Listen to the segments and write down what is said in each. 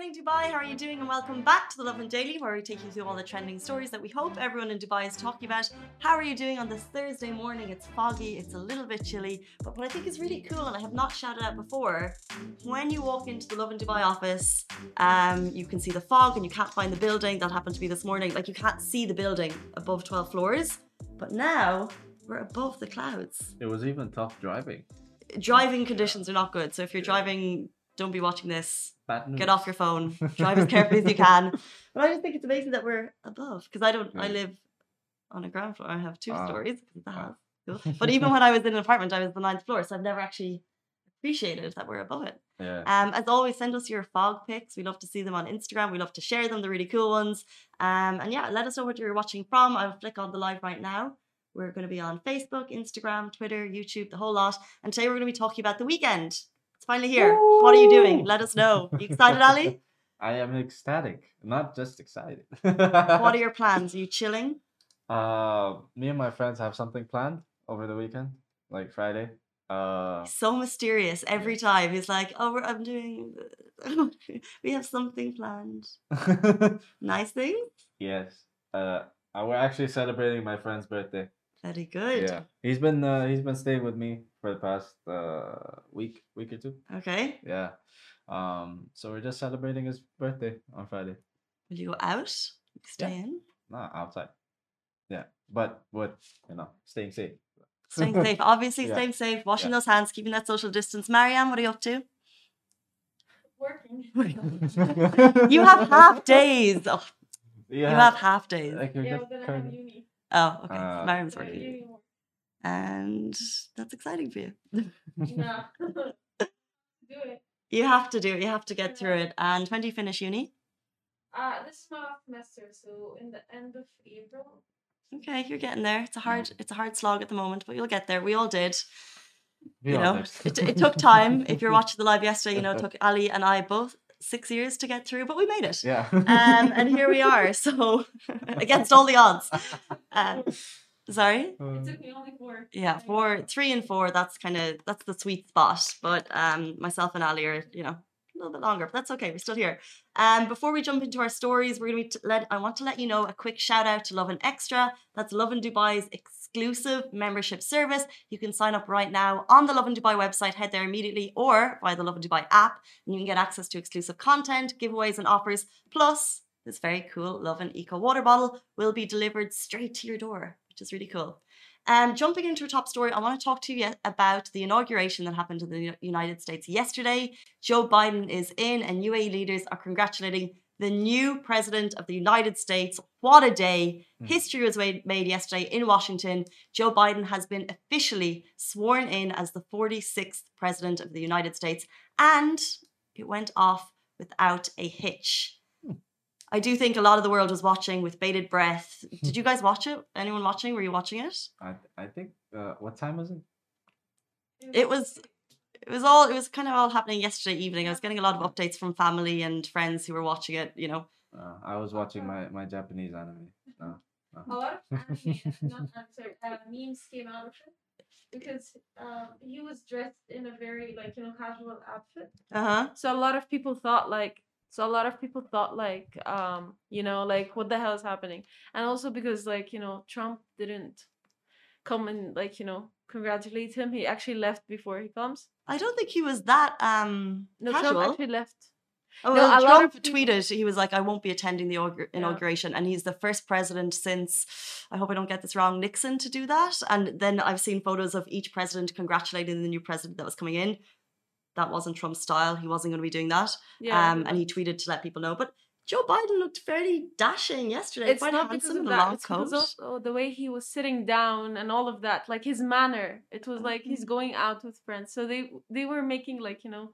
Morning, Dubai. How are you doing? And welcome back to the Lovin Daily, where we take you through all the trending stories that we hope everyone in Dubai is talking about. How are you doing on this Thursday morning? It's foggy, it's a little bit chilly, but what I think is really cool, and I have not shouted out before, when you walk into the Lovin Dubai office, um, you can see the fog and you can't find the building. That happened to be this morning. Like you can't see the building above 12 floors, but now we're above the clouds. It was even tough driving. Driving conditions are not good, so if you're driving, don't be watching this get off your phone, drive as carefully as you can. But I just think it's amazing that we're above because I don't. I live on a ground floor. I have two Ah. stories because the house. But even when I was in an apartment, I was the ninth floor, so I've never actually appreciated that we're above it. Yeah. Um, as always, send us your fog pics. We love to see them on Instagram. We love to share them, the really cool ones. Um, and yeah, let us know what you're watching from. I'll flick on the live right now. We're going to be on Facebook, Instagram, Twitter, YouTube, the whole lot. And today we're going to be talking about the weekend. Finally here. What are you doing? Let us know. You excited, Ali? I am ecstatic, not just excited. What are your plans? Are you chilling? Uh, me and my friends have something planned over the weekend, like Friday. Uh, So mysterious every time. He's like, "Oh, we're, I'm doing. we have something planned. Nice thing." yes. Uh, uh, we're actually celebrating my friend's birthday. Very good. Yeah, he's been uh, he's been staying with me for the past uh week, week or two. Okay. Yeah. Um, so we're just celebrating his birthday on Friday. Will you go out? Stay Yeah. in. Not outside. Yeah, but but you know, staying safe. Staying safe. Obviously, Yeah. staying safe. Washing Yeah. those hands. Keeping that social distance. Marianne, what are you up to? Working. You have half days. Oh, Yeah. You have half days. Like yeah, just but then I have kind uni. Oh, okay. Uh, Marianne's Yeah, working. Uni work. And that's exciting for you. Nah. Do it. You have to do it. You have to get through it. And when do you finish uni? Uh, this is my last semester, so in the end of April. Okay, you're getting there. It's a hard, it's a hard slog at the moment, but you'll get there. We all did. We you all know, did. it, it took time. If you're watching the live yesterday, you know, it took Ali and I both six years to get through, but we made it. Yeah. Um, and here we are. So against all the odds. Um, sorry. It took me only four. Yeah, four, three, and four. That's kind of that's the sweet spot. But um, myself and Ali are, you know, a little bit longer, but that's okay. We're still here. Um, before we jump into our stories, we're gonna be t- let. I want to let you know a quick shout out to Lovin Extra. That's Lovin Dubai's exclusive membership service. You can sign up right now on the Lovin Dubai website. Head there immediately, or via the Lovin Dubai app, and you can get access to exclusive content, giveaways, and offers. Plus, this very cool Lovin Eco water bottle will be delivered straight to your door, which is really cool. Um, jumping into a top story, I want to talk to you about the inauguration that happened in the United States yesterday. Joe Biden is in, and UAE leaders are congratulating the new president of the United States. What a day! Mm. History was made, made yesterday in Washington. Joe Biden has been officially sworn in as the 46th president of the United States, and it went off without a hitch. I do think a lot of the world was watching with bated breath. Did you guys watch it? Anyone watching? Were you watching it? I I think uh, what time was it? It was it was all it was kind of all happening yesterday evening. I was getting a lot of updates from family and friends who were watching it, you know. Uh, I was watching my my Japanese anime. No. A lot of anime, not I'm sorry, uh, memes came out of it because um, he was dressed in a very like you know casual outfit. Uh-huh. so a lot of people thought like so a lot of people thought like um you know like what the hell is happening and also because like you know trump didn't come and like you know congratulate him he actually left before he comes I don't think he was that um no casual. trump actually left Oh, No, well, lot Trump of people- tweeted he was like, "I won't be attending the augur- Yeah. inauguration," and he's the first president since I hope I don't get this wrong, Nixon, to do that. And then I've seen photos of each president congratulating the new president that was coming in. That wasn't Trump's style. He wasn't going to be doing that. yeah um, and he tweeted to let people know. But Joe Biden looked fairly dashing yesterday. it's quite not because handsome of in that long it's because also the way he was sitting down and all of that like his manner it was like he's Mm-hmm. going out with friends so they they were making like you know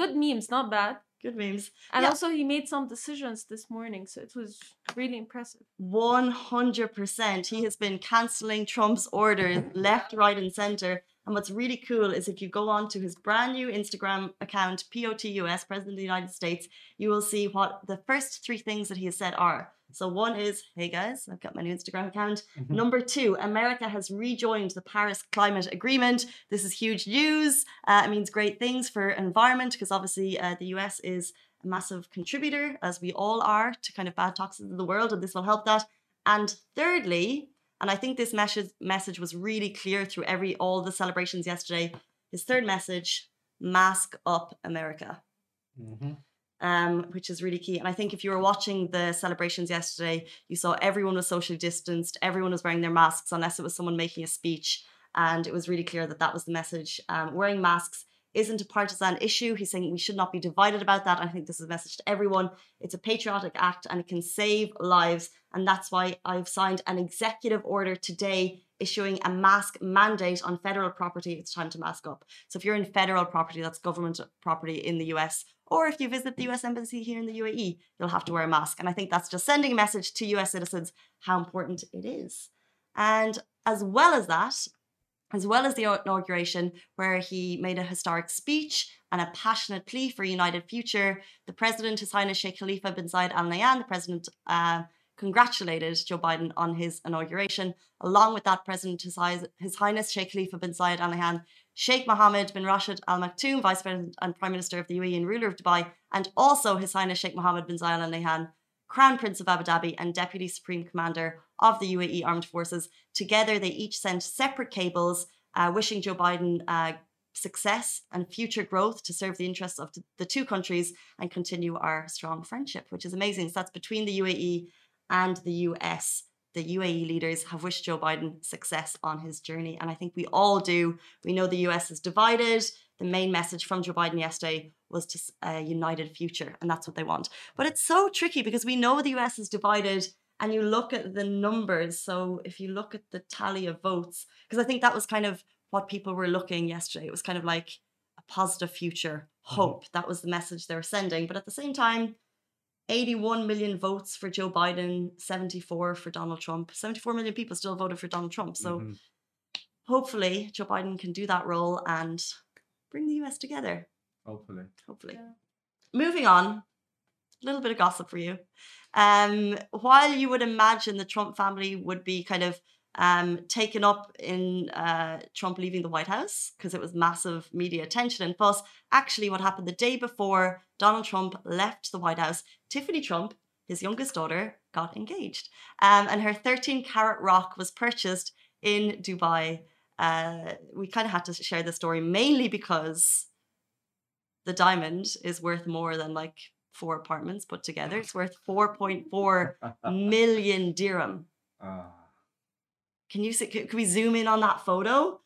good memes not bad Good memes. and Yeah. also he made some decisions this morning so it was really impressive One hundred percent. He has been canceling Trump's orders left, right, and center. And what's really cool is if you go on to his brand new Instagram account, POTUS, President of the United States, you will see what the first three things that he has said are. So one is, hey guys, I've got my new Instagram account. Mm-hmm. Number two, America has rejoined the Paris Climate Agreement. This is huge news. Uh, it means great things for environment because obviously uh, the US is a massive contributor, as we all are, to kind of bad toxins in the world, and this will help that. And thirdly, and I think this message message was really clear through every all the celebrations yesterday. His third message: mask up, America Mhm. um, which is really key. And I think if you were watching the celebrations yesterday, you saw everyone was socially distanced, everyone was wearing their masks, unless it was someone making a speech. And it was really clear that that was the message. Um, wearing masks isn't a partisan issue. He's saying we should not be divided about that. I think this is a message to everyone. It's a patriotic act and it can save lives. And that's why I've signed an executive order today issuing a mask mandate on federal property. It's time to mask up. So if you're in federal property, that's government property in the US, or if you visit the US Embassy here in the UAE, you'll have to wear a mask. And I think that's just sending a message to US citizens how important it is. And as well as that, as well as the inauguration, where he made a historic speech and a passionate plea for a united future, the president, His Highness Sheikh Khalifa bin Zayed Al Nahyan, the president, uh, congratulated Joe Biden on his inauguration. Along with that, President His, Hi- His Highness Sheikh Khalifa bin Zayed Al Nahyan, Sheikh Mohammed bin Rashid Al Maktoum, Vice President and Prime Minister of the UAE and ruler of Dubai, and also His Highness Sheikh Mohammed bin Zayed Al Nahyan, Crown Prince of Abu Dhabi and Deputy Supreme Commander of the UAE Armed Forces. Together, they each sent separate cables uh, wishing Joe Biden uh, success and future growth to serve the interests of the two countries and continue our strong friendship, which is amazing. So that's between the UAE and the US. The UAE leaders have wished Joe Biden success on his journey. And I think we all do. We know the US is divided. The main message from Joe Biden yesterday was to a united future, and that's what they want. But it's so tricky because we know the US is divided, and you look at the numbers. So if you look at the tally of votes, because I think that was kind of what people were looking yesterday. It was kind of like a positive future, hope. That was the message they were sending. But at the same time, 81 million votes for Joe Biden, 74 for Donald Trump. 74 million people still voted for Donald Trump. So Mhm. hopefully Joe Biden can do that role and bring the US together. Hopefully. Hopefully. Yeah. Moving on, a little bit of gossip for you. Um, while you would imagine the Trump family would be kind of um, taken up in uh, Trump leaving the White House because it was massive media attention and fuss, actually, what happened the day before Donald Trump left the White House, Tiffany Trump, his youngest daughter, got engaged. Um, and her 13 carat rock was purchased in Dubai. Uh, we kind of had to share the story mainly because the diamond is worth more than like four apartments put together. It's worth 4.4 million dirham. Ah. Can you see? Can, can we zoom in on that photo?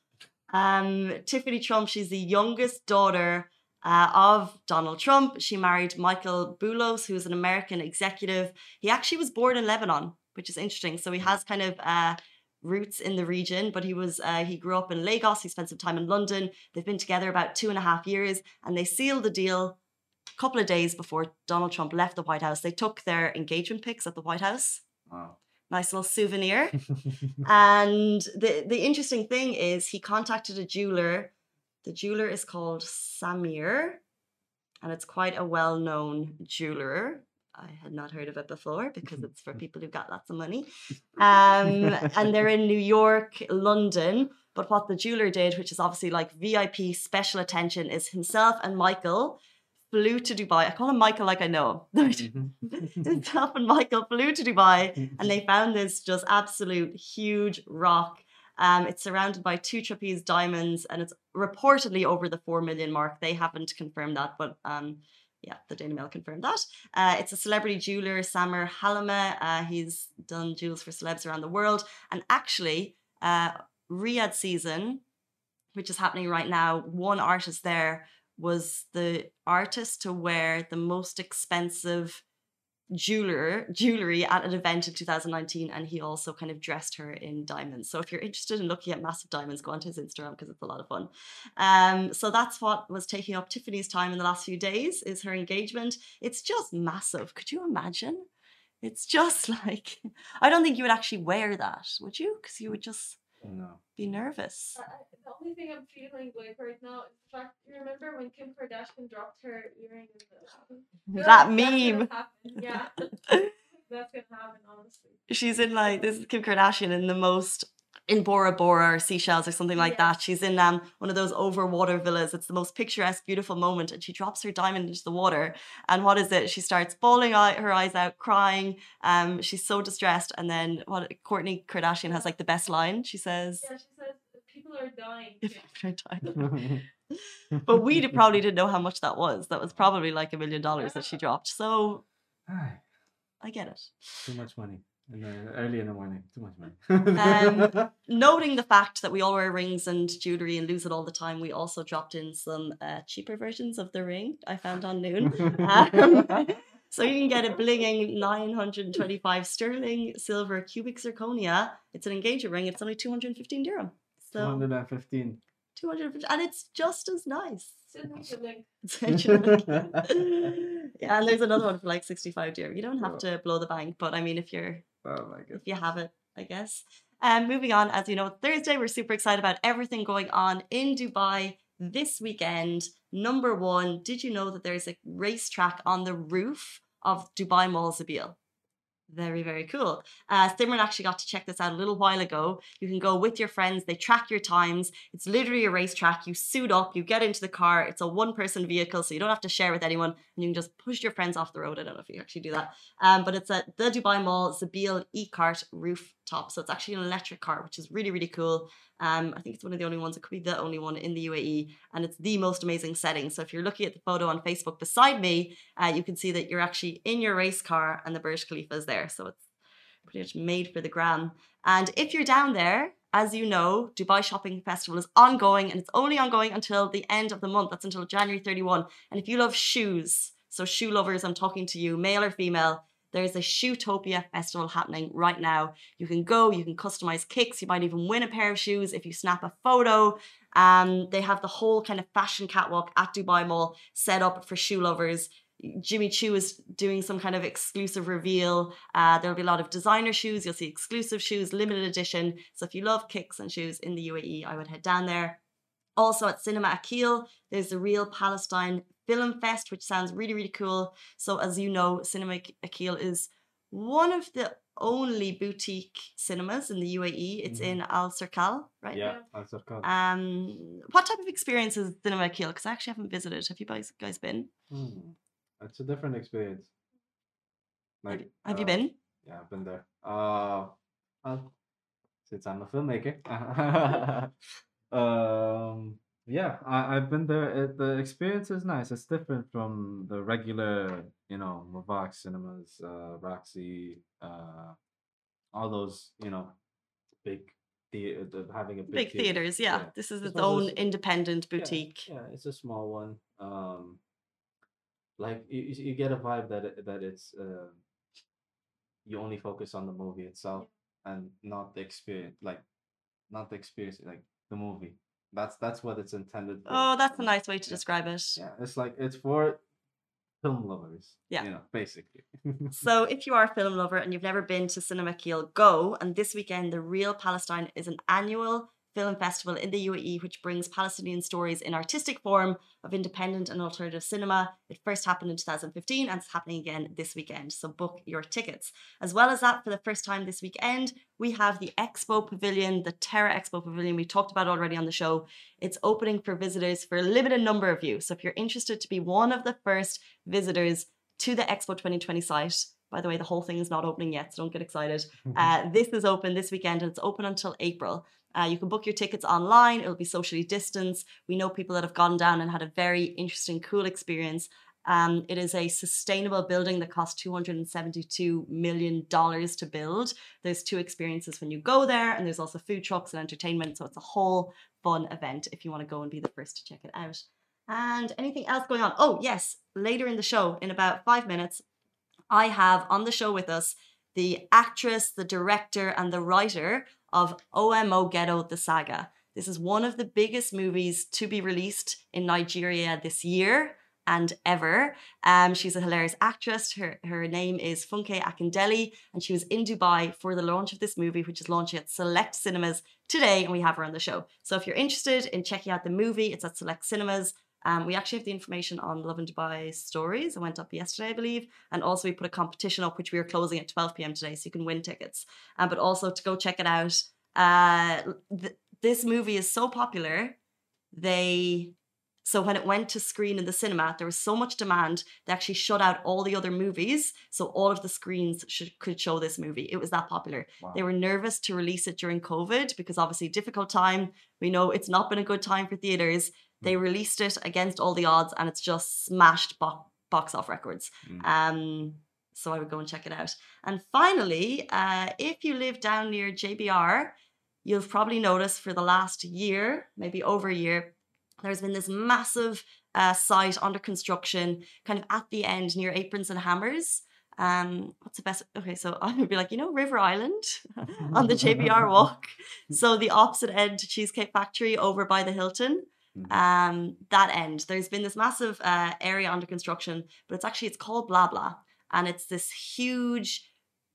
Um, Tiffany Trump, she's the youngest daughter uh, of Donald Trump. She married Michael Boulos, who's an American executive. He actually was born in Lebanon, which is interesting. So he has kind of uh, roots in the region, but he was uh, he grew up in Lagos. He spent some time in London. They've been together about two and a half years, and they sealed the deal a couple of days before Donald Trump left the White House. They took their engagement pics at the White House. Wow. Nice little souvenir. And the the interesting thing is he contacted a jeweler. The jeweler is called Samer, and it's quite a well-known jeweler. I had not heard of it before because it's for people who've got lots of money. Um, and they're in New York, London. But what the jeweler did, which is obviously like VIP special attention, is himself and Michael flew to Dubai. I call him Michael like I know him. Mhm. himself and Michael flew to Dubai and they found this just absolute huge rock. Um, it's surrounded by two trapeze diamonds and it's reportedly over the 4 million mark. They haven't confirmed that, but um, yeah, the Daily Mail confirmed that. Uh, it's a celebrity jeweler, Samer Halimeh. Uh, he's done jewels for celebs around the world. And actually, uh, Riyadh season, which is happening right now, one artist there was the artist to wear the most expensive jeweler jewelry at an event in 2019 and he also kind of dressed her in diamonds. So if you're interested in looking at massive diamonds go onto his instagram because it's a lot of fun. Um so that's what was taking up tiffany's time in the last few days is her engagement. It's just massive. Could you imagine? It's just like i don't think you would actually wear that would you? Because you would just No. Be nervous. I- I- the only thing I'm feeling like right now is the fact you remember when Kim Kardashian dropped her earring in the That That's gonna meme. happen, Yeah, that's gonna happen. Honestly, She's in like this is Kim Kardashian in the most in Bora Bora or Seychelles or something like Yeah. that. She's in um one of those overwater villas. It's the most picturesque, beautiful moment, and she drops her diamond into the water. And what is it? She starts bawling out her eyes out, crying. Um, she's so distressed. And then what? Kourtney Kardashian has like the best line. She says, yeah, she says people are dying. "If Kim." I die." but we probably didn't know how much that was. That was probably like a million dollars that she dropped. So I get it. too much money. In the, early in the morning. Too much money. Um, Noting the fact that we all wear rings and jewelry and lose it all the time, we also dropped in some uh, cheaper versions of the ring I found on Noon. Um, so you can get a blinging 925 sterling silver cubic zirconia. It's an engagement ring. It's only 215 dirham. So 215. 250, and it's just as nice. Send me the link. Send you the link. yeah, and there's another one for like 65 dirham. You don't have to blow the bank, but I mean, if you're Oh my god. if you have it, I guess. Um, moving on, as you know, Thursday, we're super excited about everything going on in Dubai this weekend. Number one, did you know that there's a racetrack on the roof of Dubai Mall Zabeel? Very, very cool. Uh, Simran actually got to check this out a little while ago. You can go with your friends, they track your times. It's literally a racetrack. You suit up, you get into the car. It's a one person vehicle, so you don't have to share with anyone. And you can just push your friends off the road. I don't know if you actually do that. Um, but it's at the Dubai Mall Zabeel e-cart rooftop. So it's actually an electric car, which is really, really cool. Um, I think it's one of the only ones, it could be the only one in the UAE, and it's the most amazing setting. So if you're looking at the photo on Facebook beside me, uh, you can see that you're actually in your race car and the Burj Khalifa is there. So it's pretty much made for the gram. And if you're down there, as you know, Dubai Shopping Festival is ongoing and it's only ongoing until the end of the month. That's until January 31. And if you love shoes, so shoe lovers, I'm talking to you, male or female, there's a Shoetopia festival happening right now. You can go, you can customize kicks, you might even win a pair of shoes if you snap a photo. Um, they have the whole kind of fashion catwalk at Dubai Mall set up for shoe lovers. Jimmy Choo is doing some kind of exclusive reveal. Uh, there'll be a lot of designer shoes. You'll see exclusive shoes, limited edition. So if you love kicks and shoes in the UAE, I would head down there. Also at Cinema Akil, there's the Real Palestine Film Fest, which sounds really, really cool. So as you know, Cinema Akil is one of the only boutique cinemas in the UAE. It's Mhm. in Alserkal, right? Yeah, what called. Um, what type of experience is Cinema Akil? Because I actually haven't visited. Have you guys guys been? Hmm. It's a different experience. Have you, have you uh, been? Yeah, I've been there. Uh, since I'm a filmmaker. um, yeah, I, I've been there. It, the experience is nice. It's different from the regular, you know, Mavak cinemas, uh, Roxy, uh, all those, you know, big theater, having a big, Big theater. theaters, yeah. yeah. This is It's its own those- independent boutique. Yeah, it's a small one. Um, like you, you you get a vibe that it, that it's uh, you only focus on the movie itself and not the experience, like not the experience, like the movie. That's that's what it's intended for. Oh, that's a nice way to yeah. describe it. Yeah, it's like it's for film lovers. Yeah. you know, basically. So, if you are a film lover and you've never been to Cinema Akil, go. And this weekend, the Real Palestine is an annual film festival in the UAE, which brings Palestinian stories in artistic form of independent and alternative cinema. It first happened in 2015 and it's happening again this weekend. So, book your tickets. As well as that, for the first time this weekend, we have the Expo Pavilion, the Terra Expo Pavilion. We talked about already on the show. It's opening for visitors for a limited number of you. So, if you're interested to be one of the first visitors to the Expo 2020 site. By the way, the whole thing is not opening yet, so don't get excited. Uh, this is open this weekend and it's open until April. Uh, you can book your tickets online, it'll be socially distanced. We know people that have gone down and had a very interesting, cool experience. Um, it is a sustainable building that cost $272 million to build. There's two experiences when you go there, and there's also food trucks and entertainment. So it's a whole fun event if you want to go and be the first to check it out. And anything else going on? Oh, yes, later in the show, in about five minutes, I have on the show with us the actress, the director, and the writer of OMO Ghetto the Saga. This is one of the biggest movies to be released in Nigeria this year. and ever. Um, she's a hilarious actress. Her her name is Funke Akindele, and she was in Dubai for the launch of this movie, which is launching at select cinemas today, and we have her on the show. So if you're interested in checking out the movie, it's at select cinemas. Um, we actually have the information on Lovin Dubai stories. It went up yesterday, I believe. And also, we put a competition up, which we are closing at 12 p.m. today, so you can win tickets. Um, but also to go check it out. Uh, th- this movie is so popular. They so when it went to screen in the cinema, there was so much demand they actually shut out all the other movies, so all of the screens should, could show this movie. It was that popular. Wow. They were nervous to release it during COVID because obviously difficult time. We know it's not been a good time for theaters. They released it against all the odds, and it's just smashed bo- box off records. Mm. Um, so I would go and check it out. And finally, uh, if you live down near JBR, you've probably noticed for the last year, maybe over a year, there's been this massive uh, site under construction, kind of at the end near Aprons and Hammers. Um, what's the best? Okay, so I would be like, you know, River Island on the JBR walk. So the opposite end to Cheesecake Factory over by the Hilton. Mhm. Um, that end. There's been this massive uh, area under construction, but it's actually it's called Bla Bla, and it's this huge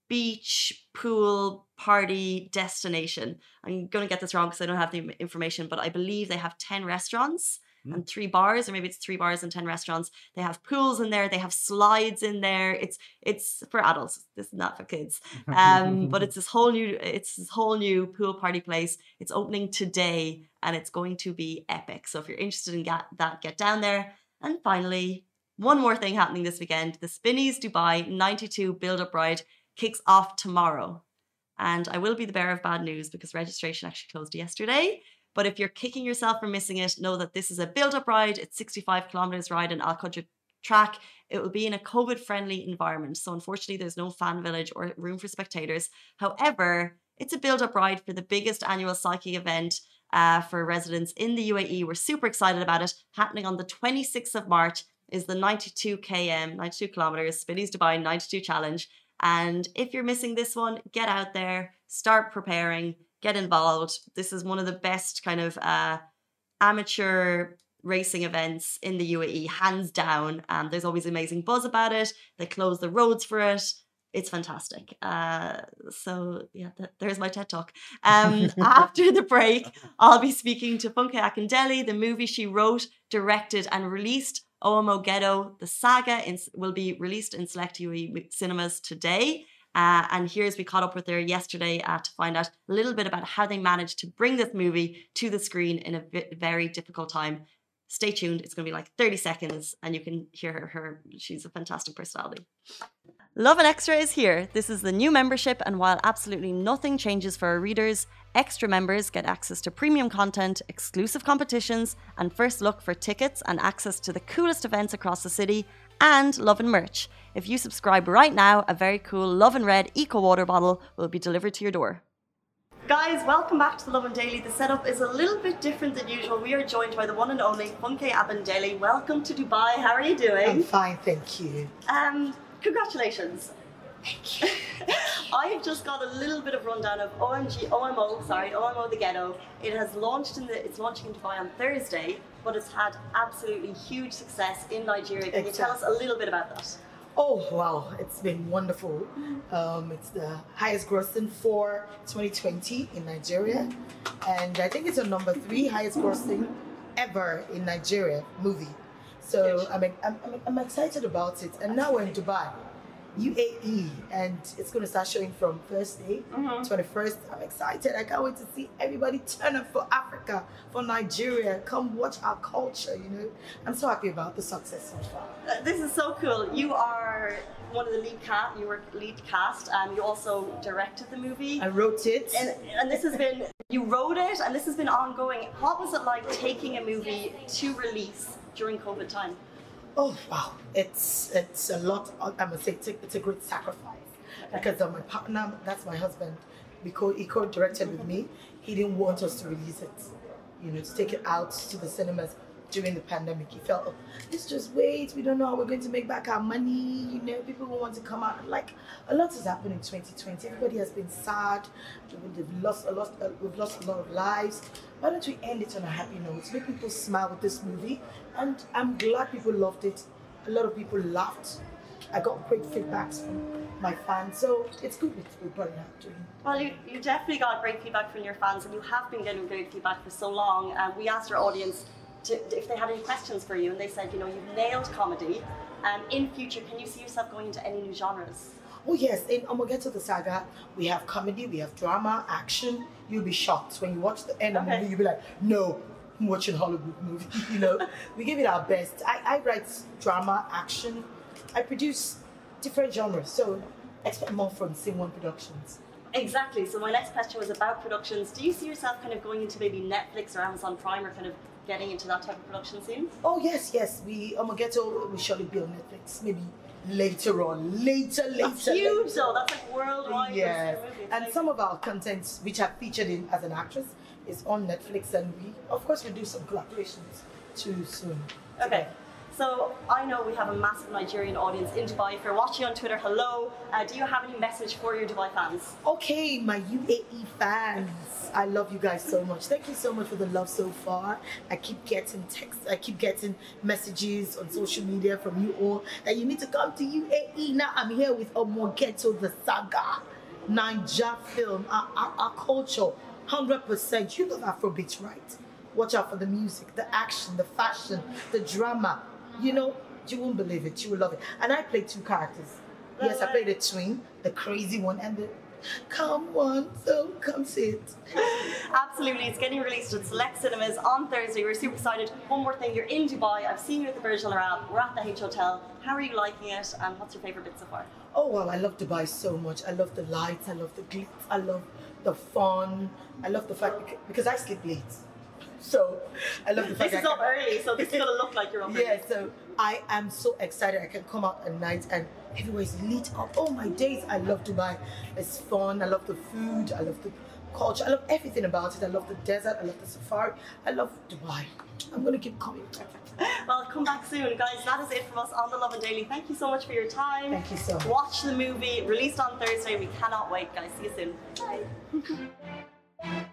beach pool party destination. I'm going to get this wrong because I don't have the information, but I believe they have 10 restaurants Hmm. and three bars, or maybe it's three bars and 10 restaurants. They have pools in there, they have slides in there. It's it's for adults. This is not for kids. Um, but it's this whole new it's this whole new pool party place. It's opening today and it's going to be epic. So if you're interested in get, that, get down there. And finally, one more thing happening this weekend. The Spinneys Dubai 92 Build Up Ride kicks off tomorrow. And I will be the bearer of bad news because registration actually closed yesterday. But if you're kicking yourself for missing it, know that this is a build up ride. It's 65 kilometers ride in Al Qudra track. It will be in a COVID friendly environment. So, unfortunately, there's no fan village or room for spectators. However, it's a build up ride for the biggest annual cycling event uh, for residents in the UAE. We're super excited about it. Happening on the 26th of March is the 92 km, 92 kilometers, Spinneys Dubai 92 challenge. And if you're missing this one, get out there, start preparing, get involved. This is one of the best kind of uh, amateur racing events in the UAE, hands down. Um, there's always amazing buzz about it. They close the roads for it. It's fantastic. Uh, so yeah, th- there's my TED talk. Um, after the break, I'll be speaking to Funke Akindele, the movie she wrote, directed, and released. OMO Ghetto, the saga, in, will be released in select UAE cinemas today. Uh, and here's we caught up with her yesterday uh, to find out a little bit about how they managed to bring this movie to the screen in a v- very difficult time. Stay tuned; it's going to be like 30 seconds, and you can hear her. Her she's a fantastic personality. Lovin Extra is here. This is the new membership, and while absolutely nothing changes for our readers, extra members get access to premium content, exclusive competitions, and first look for tickets and access to the coolest events across the city, and Lovin merch. If you subscribe right now, a very cool Lovin Red Eco Water bottle will be delivered to your door. Guys, welcome back to the Lovin Daily. The setup is a little bit different than usual. We are joined by the one and only Funke Akindele. Welcome to Dubai. How are you doing? I'm fine, thank you. Um, congratulations. Thank you. I have just got a little bit of rundown of OMG, OMO, sorry, OMO the Ghetto. It has launched in the, it's launching in Dubai on Thursday, but it's had absolutely huge success in Nigeria. Can you tell us a little bit about that? Oh wow, it's been wonderful. Um, it's the highest grossing for 2020 in Nigeria, and I think it's a number three highest grossing ever in Nigeria movie. So I'm, I'm, I'm excited about it. And now we're in Dubai, UAE, and it's going to start showing from Thursday, 21st. I'm excited. I can't wait to see everybody turn up for Africa, for Nigeria. Come watch our culture, you know. I'm so happy about the success so far. Uh, This is so cool. You are one of the lead cast, you were lead cast, and you also directed the movie. I wrote it. And, and this has been, you wrote it, and this has been ongoing. What was it like taking a movie to release during COVID time? Oh wow, it's it's a lot. I must say, it's a, it's a great sacrifice because my partner. That's my husband. Because he co-directed with me, he didn't want us to release it. You know, to take it out to the cinemas during the pandemic. He felt, oh, let's just wait. We don't know how we're going to make back our money. You know, people will want to come out. Like a lot has happened in 2020. Everybody has been sad. We've lost a lot. Uh, we've lost a lot of lives. Why don't we end it on a happy note? Make people smile with this movie. And I'm glad people loved it. A lot of people laughed. I got great feedbacks from my fans, so it's good with brought it out him. Well, you, you definitely got great feedback from your fans, and you have been getting great feedback for so long. And we asked our audience to, if they had any questions for you, and they said, you know, you've nailed comedy. And in future, can you see yourself going into any new genres? Oh yes, in Omo Ghetto the Saga, we have comedy, we have drama, action. You'll be shocked when you watch the end of the movie. You'll be like, no, I'm watching Hollywood movie. you know, we give it our best. I, I write drama, action. I produce different genres, so expect more from Scene One Productions. Exactly. So my next question was about productions. Do you see yourself kind of going into maybe Netflix or Amazon Prime, or kind of getting into that type of production scene? Oh yes, yes. We Omo Ghetto will surely be on Netflix. Maybe later on, later, later. That's huge, later. though. That's like worldwide. Yes. And amazing. some of our content, which I've featured in as an actress, is on Netflix, and we, of course, we do some collaborations too soon. Okay. So I know we have a massive Nigerian audience in Dubai. If you're watching on Twitter, hello. Uh, do you have any message for your Dubai fans? Okay, my UAE fans, I love you guys so much. Thank you so much for the love so far. I keep getting texts, I keep getting messages on social media from you all that you need to come to UAE. Now I'm here with Omo Ghetto the Saga, Naija film, our, our, our culture, 100%. You love Afrobeat, right? Watch out for the music, the action, the fashion, the drama. You know, you won't believe it. You will love it. And I played two characters. Yes, I played the twin, the crazy one, and the come on, so come sit. Absolutely, it's getting released at select cinemas on Thursday. We're super excited. One more thing, you're in Dubai. I've seen you at the Burj Al Arab. We're at the H Hotel. How are you liking it? And what's your favorite bit so far? Oh well, I love Dubai so much. I love the lights, I love the glitz, I love the fun. I love the fact because I sleep late. So I love the fact This is up early, so this is gonna look like you're up early. Yeah, so I am so excited. I can come out at night and everywhere's lit up. Oh my days, I love Dubai. It's fun. I love the food. I love the culture. I love everything about it. I love the desert. I love the safari. I love Dubai. I'm gonna keep coming. Well, come back soon, guys. That is it from us on the Lovin Daily. Thank you so much for your time. Thank you so much. Watch the movie released on Thursday. We cannot wait, guys. See you soon. Bye.